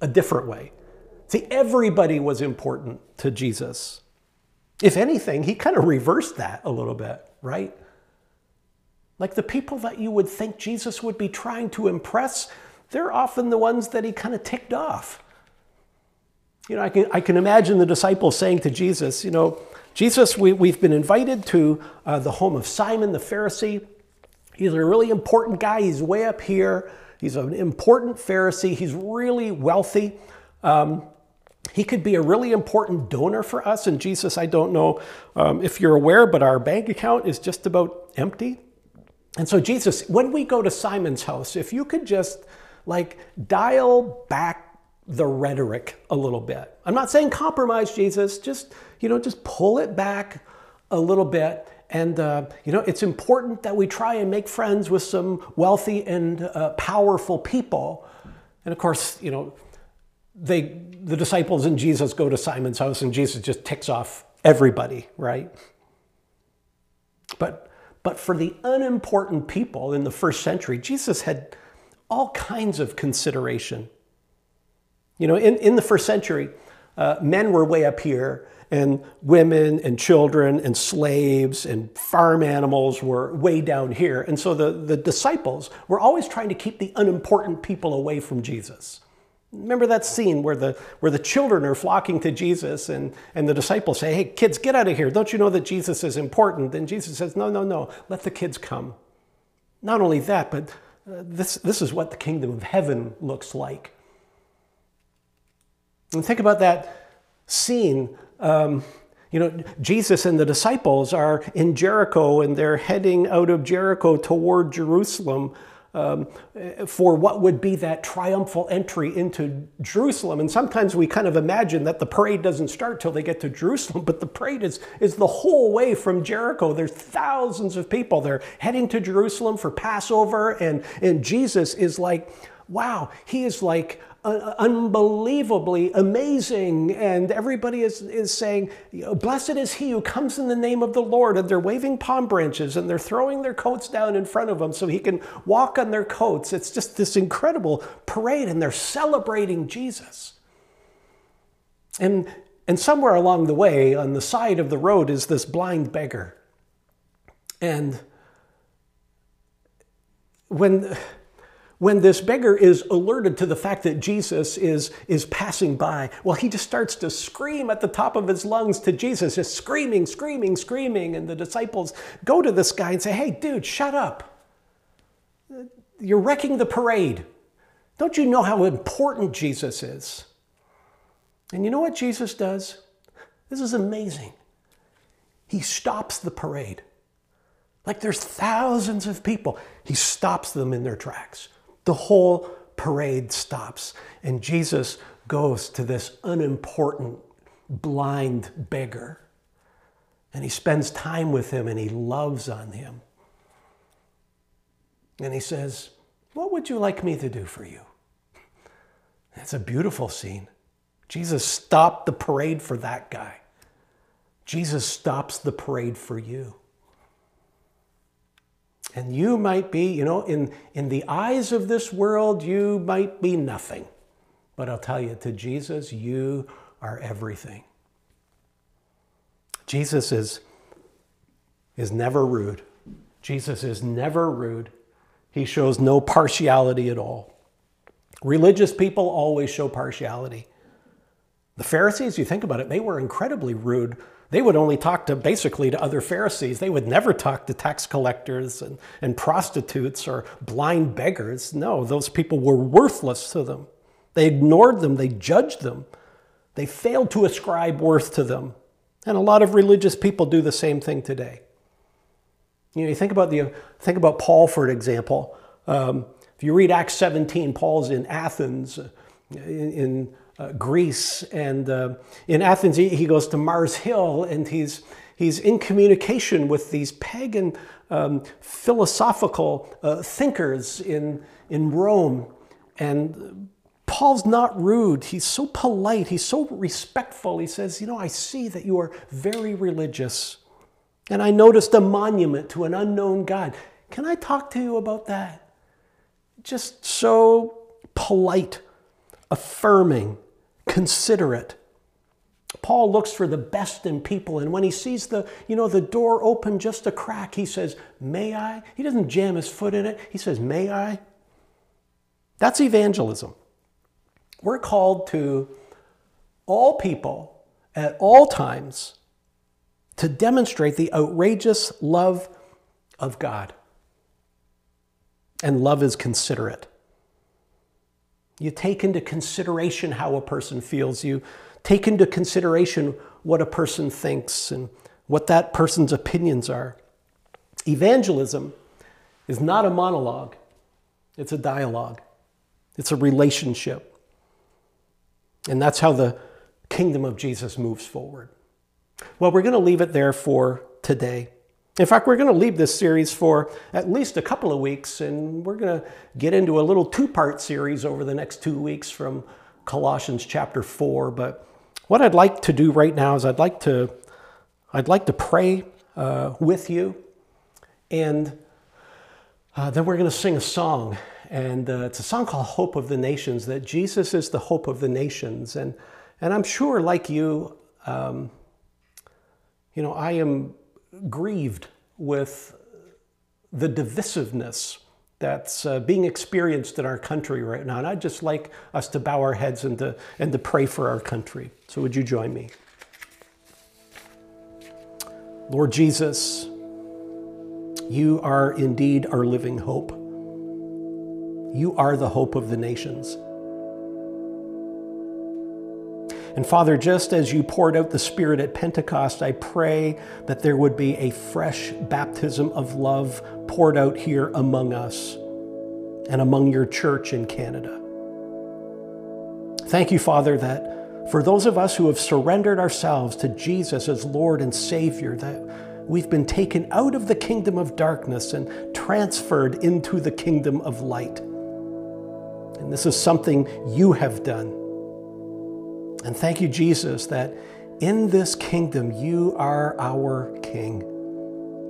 a different way. See, everybody was important to Jesus. If anything, he kind of reversed that a little bit, right? Like the people that you would think Jesus would be trying to impress, they're often the ones that he kind of ticked off. You know, I can, I can imagine the disciples saying to Jesus, you know, Jesus, we, we've been invited to uh, the home of Simon the Pharisee. He's a really important guy. He's way up here. He's an important Pharisee. He's really wealthy. Um, he could be a really important donor for us. And Jesus, I don't know um, if you're aware, but our bank account is just about empty. And so, Jesus, when we go to Simon's house, if you could just like dial back the rhetoric a little bit. I'm not saying compromise, Jesus, just, you know, just pull it back a little bit. And, uh, you know, it's important that we try and make friends with some wealthy and uh, powerful people. And of course, you know, they, the disciples and Jesus go to Simon's house and Jesus just ticks off everybody, right? But but for the unimportant people in the first century, Jesus had all kinds of consideration. You know, in, in the first century, uh, men were way up here and women and children and slaves and farm animals were way down here. And so the, the disciples were always trying to keep the unimportant people away from Jesus. Remember that scene where the, where the children are flocking to Jesus and, and the disciples say, Hey, kids, get out of here. Don't you know that Jesus is important? And Jesus says, No, no, no. Let the kids come. Not only that, but uh, this, this is what the kingdom of heaven looks like. And think about that scene. Um, you know, Jesus and the disciples are in Jericho and they're heading out of Jericho toward Jerusalem um, for what would be that triumphal entry into Jerusalem. And sometimes we kind of imagine that the parade doesn't start till they get to Jerusalem, but the parade is, is the whole way from Jericho. There's thousands of people. They're heading to Jerusalem for Passover, and, and Jesus is like, wow, he is like uh, unbelievably amazing. And everybody is, is saying, Blessed is he who comes in the name of the Lord. And they're waving palm branches and they're throwing their coats down in front of him so he can walk on their coats. It's just this incredible parade, and they're celebrating Jesus. And, and somewhere along the way, on the side of the road, is this blind beggar. And when when this beggar is alerted to the fact that Jesus is, is passing by, well, he just starts to scream at the top of his lungs to Jesus, just screaming, screaming, screaming. And the disciples go to this guy and say, Hey, dude, shut up. You're wrecking the parade. Don't you know how important Jesus is? And you know what Jesus does? This is amazing. He stops the parade. Like there's thousands of people. He stops them in their tracks the whole parade stops. And Jesus goes to this unimportant, blind beggar. And he spends time with him and he loves on him. And he says, What would you like me to do for you? That's a beautiful scene. Jesus stopped the parade for that guy. Jesus stops the parade for you. And you might be, you know, in, in the eyes of this world, you might be nothing. But I'll tell you, to Jesus, you are everything. Jesus is, is never rude. Jesus is never rude. He shows no partiality at all. Religious people always show partiality. The Pharisees, you think about it, they were incredibly rude they would only talk to basically to other Pharisees. They would never talk to tax collectors and, and prostitutes or blind beggars. No, those people were worthless to them. They ignored them, they judged them, they failed to ascribe worth to them. And a lot of religious people do the same thing today. You know, you think about the think about Paul for an example. Um, if you read Acts 17, Paul's in Athens, uh, in, in uh, Greece. And uh, in Athens, he, he, goes to Mars Hill and he's, he's in communication with these pagan um, philosophical uh, thinkers in, in Rome. And Paul's not rude. He's so polite. He's so respectful. He says, You know, I see that you are very religious. And I noticed a monument to an unknown God. Can I talk to you about that? Just so polite, affirming, considerate. Paul looks for the best in people, and when he sees the, you know, the door open just a crack, he says, May I? He doesn't jam his foot in it. He says, May I? That's evangelism. We're called to all people at all times to demonstrate the outrageous love of God. And love is considerate. You take into consideration how a person feels. You take into consideration what a person thinks and what that person's opinions are. Evangelism is not a monologue, it's a dialogue, it's a relationship. And that's how the kingdom of Jesus moves forward. Well, we're going to leave it there for today. In fact, we're going to leave this series for at least a couple of weeks, and we're going to get into a little two part series over the next two weeks from Colossians chapter 4. But what I'd like to do right now is I'd like to, I'd like to pray uh, with you, and uh, then we're going to sing a song. And uh, it's a song called Hope of the Nations, that Jesus is the hope of the nations. And, and I'm sure, like you, um, you know, I am grieved with the divisiveness that's uh, being experienced in our country right now. And I'd just like us to bow our heads and to, and to pray for our country. So, would you join me? Lord Jesus, you are indeed our living hope. You are the hope of the nations. And Father, just as you poured out the Spirit at Pentecost, I pray that there would be a fresh baptism of love poured out here among us and among your church in Canada. Thank you, Father, that for those of us who have surrendered ourselves to Jesus as Lord and Savior, that we've been taken out of the kingdom of darkness and transferred into the kingdom of light. And this is something you have done. And thank you, Jesus, that in this kingdom you are our King.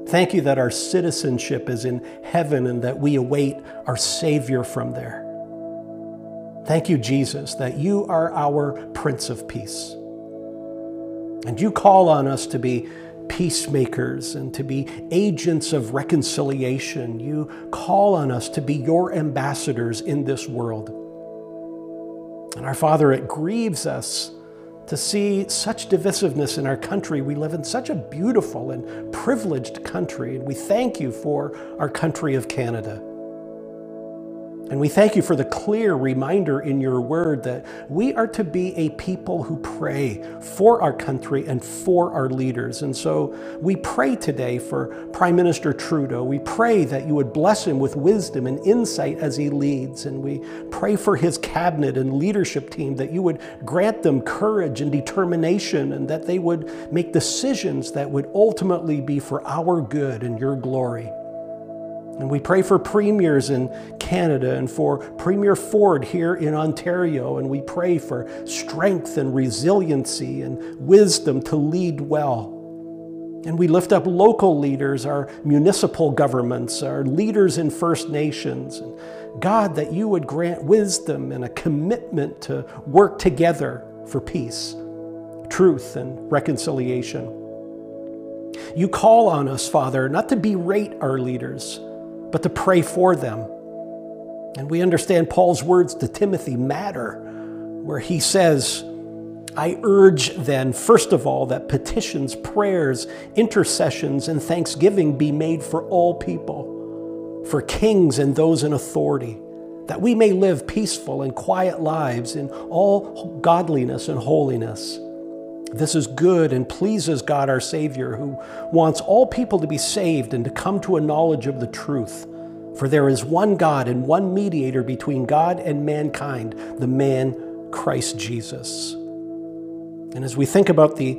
Thank you that our citizenship is in heaven and that we await our Savior from there. Thank you, Jesus, that you are our Prince of Peace. And you call on us to be peacemakers and to be agents of reconciliation. You call on us to be your ambassadors in this world. And our Father, it grieves us to see such divisiveness in our country. We live in such a beautiful and privileged country, and we thank you for our country of Canada. And we thank you for the clear reminder in your word that we are to be a people who pray for our country and for our leaders. And so we pray today for Prime Minister Trudeau. We pray that you would bless him with wisdom and insight as he leads. And we pray for his cabinet and leadership team that you would grant them courage and determination and that they would make decisions that would ultimately be for our good and your glory. And we pray for premiers in Canada and for Premier Ford here in Ontario. And we pray for strength and resiliency and wisdom to lead well. And we lift up local leaders, our municipal governments, our leaders in First Nations. And God, that you would grant wisdom and a commitment to work together for peace, truth, and reconciliation. You call on us, Father, not to berate our leaders but to pray for them. And we understand Paul's words to Timothy matter, where he says, I urge then, first of all, that petitions, prayers, intercessions, and thanksgiving be made for all people, for kings and those in authority, that we may live peaceful and quiet lives in all godliness and holiness. This is good and pleases God our Savior, who wants all people to be saved and to come to a knowledge of the truth. For there is one God and one mediator between God and mankind, the man Christ Jesus. And as we think about the,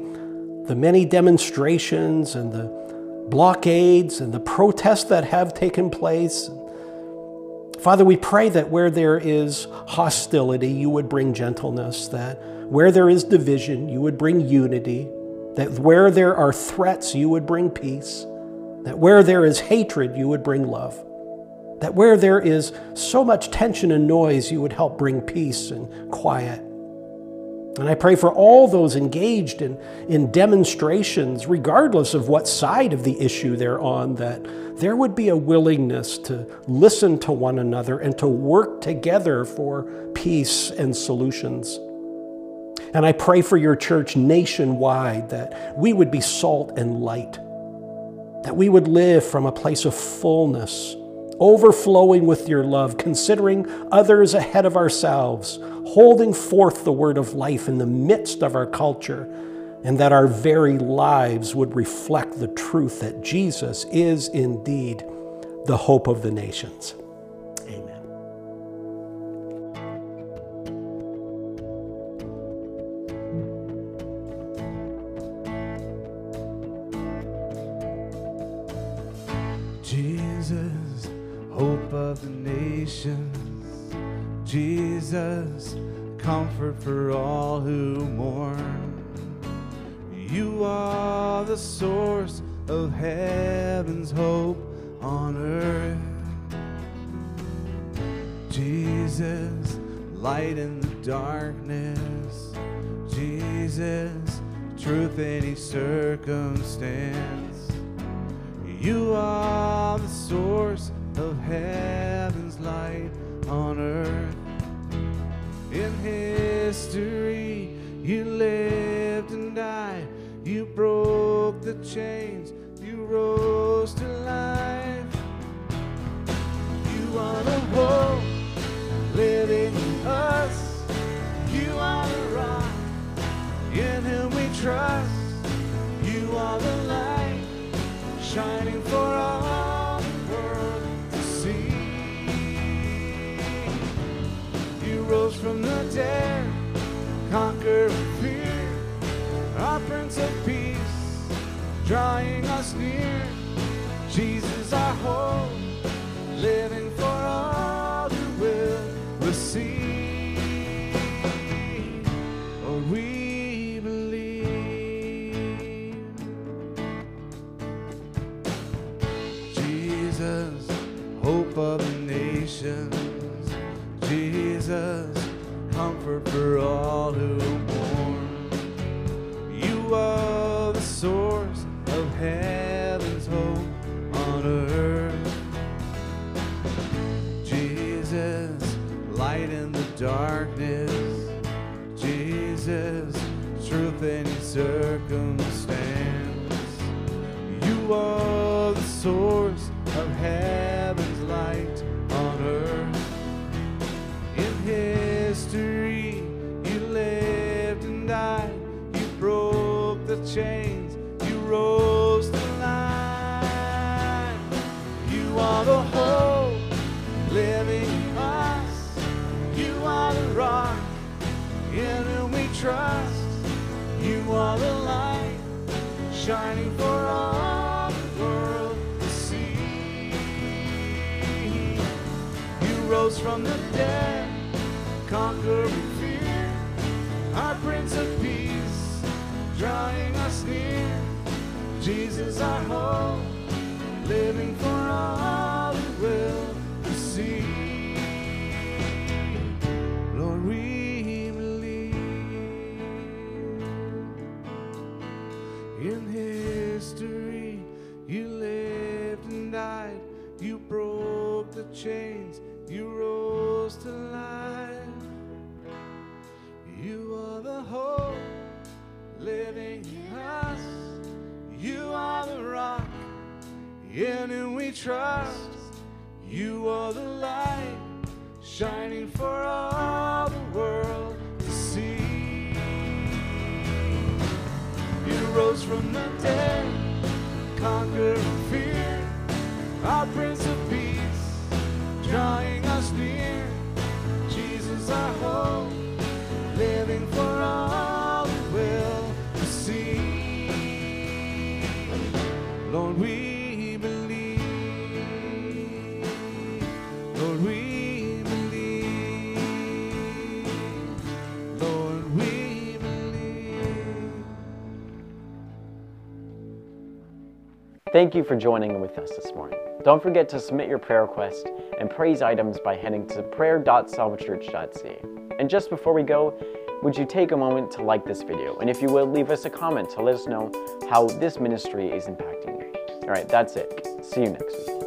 the many demonstrations and the blockades and the protests that have taken place, Father, we pray that where there is hostility, you would bring gentleness, that where there is division, you would bring unity, that where there are threats, you would bring peace, that where there is hatred, you would bring love, that where there is so much tension and noise, you would help bring peace and quiet. And I pray for all those engaged in, in demonstrations, regardless of what side of the issue they're on, that there would be a willingness to listen to one another and to work together for peace and solutions. And I pray for your church nationwide that we would be salt and light, that we would live from a place of fullness, overflowing with your love, considering others ahead of ourselves, holding forth the word of life in the midst of our culture and that our very lives would reflect the truth that Jesus is indeed the hope of the nations. Nations. Jesus, comfort for all who mourn. You are the source of heaven's hope on earth. Jesus, light in the darkness. Jesus, truth in each circumstance. You are the source of heaven's light on earth. In history, you lived and died. You broke the chains. You rose to life. You are the hope living in us. You are the rock in whom we trust. You are the light shining for all rose from the dead, conquering fear. Our Prince of Peace, drawing us near. Jesus, our hope, living for all who will receive. Lord, we believe. Jesus, hope of comfort for all who mourn. You are the source of heaven's hope on earth. Jesus, light in the darkness. Jesus, truth in circumstance. Chains. You rose to life. You are the hope living in us. You are the rock in whom we trust. You are the light shining for all the world to see. You rose from the dead, conquering fear. Our Prince of drawing us near. Jesus, our hope, living for all who will receive. Lord, we believe. In history, you lived and died. You broke the chains. In whom we trust. You are the light shining for all the world to see. You rose from the dead, conquering fear. Our Prince of Peace, drawing us near. Jesus, our hope, living for all who will see. Lord, we Thank you for joining with us this morning. Don't forget to submit your prayer request and praise items by heading to prayer.salvachurch.ca. And just before we go, would you take a moment to like this video? And if you would, leave us a comment to let us know how this ministry is impacting you. All right, that's it. See you next week.